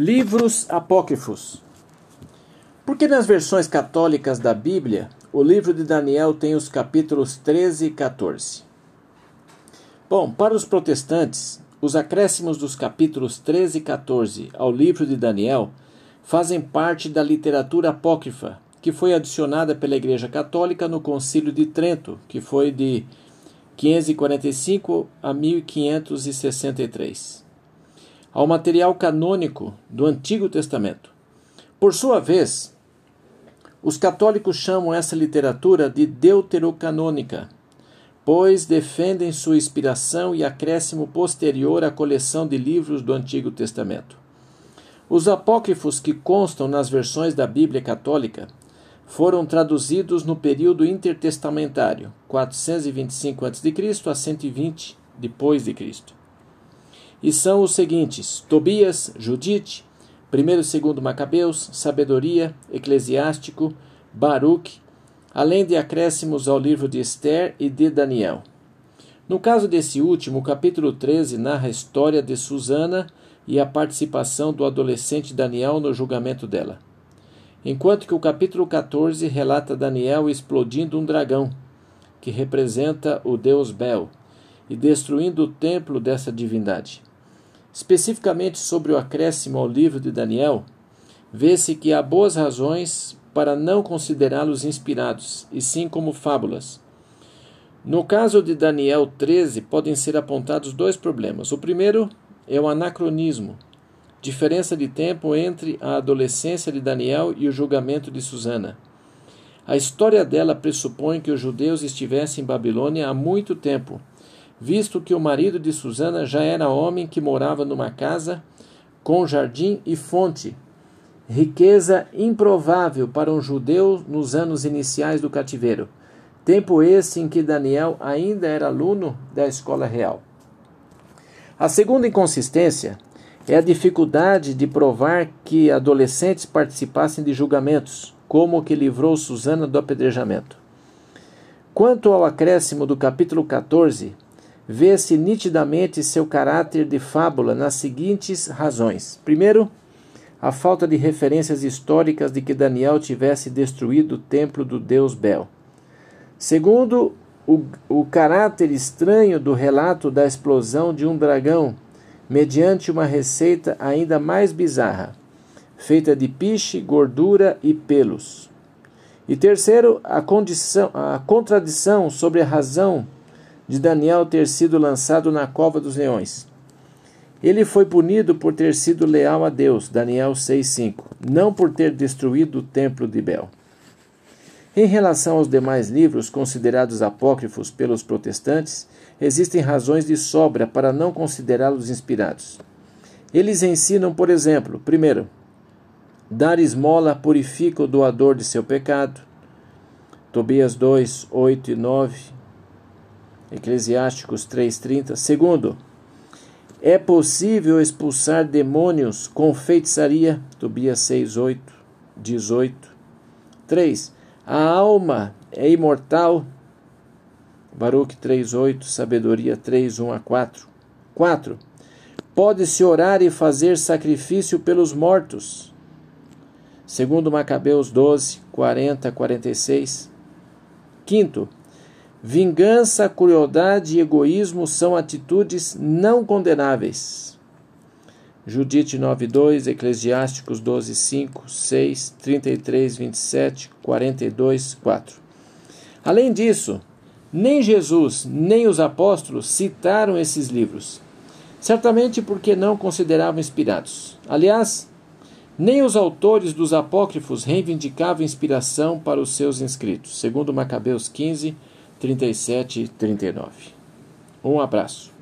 Livros apócrifos. Por que nas versões católicas da Bíblia o livro de Daniel tem os capítulos 13 e 14? Bom, para os protestantes, os acréscimos dos capítulos 13 e 14 ao livro de Daniel fazem parte da literatura apócrifa que foi adicionada pela Igreja Católica no Concílio de Trento, que foi de 545 a 1563 ao material canônico do Antigo Testamento. Por sua vez, os católicos chamam essa literatura de deuterocanônica, pois defendem sua inspiração e acréscimo posterior à coleção de livros do Antigo Testamento. Os apócrifos que constam nas versões da Bíblia Católica foram traduzidos no período intertestamentário, 425 a.C. a 120 depois de Cristo e são os seguintes: Tobias, Judite, 1 e 2 Macabeus, Sabedoria, Eclesiástico, Baruch, além de acréscimos ao livro de Esther e de Daniel. No caso desse último, o capítulo 13 narra a história de Susana e a participação do adolescente Daniel no julgamento dela. Enquanto que o capítulo 14 relata Daniel explodindo um dragão, que representa o deus Bel, e destruindo o templo dessa divindade. Especificamente sobre o acréscimo ao livro de Daniel, vê-se que há boas razões para não considerá-los inspirados, e sim como fábulas. No caso de Daniel 13, podem ser apontados dois problemas. O primeiro é o anacronismo, diferença de tempo entre a adolescência de Daniel e o julgamento de Susana. A história dela pressupõe que os judeus estivessem em Babilônia há muito tempo visto que o marido de Susana já era homem que morava numa casa com jardim e fonte, riqueza improvável para um judeu nos anos iniciais do cativeiro, tempo esse em que Daniel ainda era aluno da escola real. A segunda inconsistência é a dificuldade de provar que adolescentes participassem de julgamentos, como o que livrou Susana do apedrejamento. Quanto ao acréscimo do capítulo 14, vê-se nitidamente seu caráter de fábula nas seguintes razões. Primeiro, a falta de referências históricas de que Daniel tivesse destruído o templo do deus Bel. Segundo, o, o caráter estranho do relato da explosão de um dragão, mediante uma receita ainda mais bizarra, feita de piche, gordura e pelos. E terceiro, a, condição, a contradição sobre a razão de Daniel ter sido lançado na cova dos leões. Ele foi punido por ter sido leal a Deus, Daniel 6:5, não por ter destruído o templo de Bel. Em relação aos demais livros considerados apócrifos pelos protestantes, existem razões de sobra para não considerá-los inspirados. Eles ensinam, por exemplo, primeiro, dar esmola purifica o doador de seu pecado. Tobias 2, 8 e 9, Eclesiásticos 3:30. Segundo, é possível expulsar demônios com feitiçaria. Tobias 6:8, 18. 3. A alma é imortal. Baruch 3:8, Sabedoria 3:1 a 4. 4. Pode-se orar e fazer sacrifício pelos mortos. Segundo Macabeus 12, 40 a 46. Quinto, Vingança, crueldade e egoísmo são atitudes não condenáveis. Judite 9:2, Eclesiásticos 12:5, 6, 33, 27, 42, 4. Além disso, nem Jesus nem os apóstolos citaram esses livros, certamente porque não consideravam inspirados. Aliás, nem os autores dos apócrifos reivindicavam inspiração para os seus inscritos, segundo Macabeus 15, 37 e 39. Um abraço.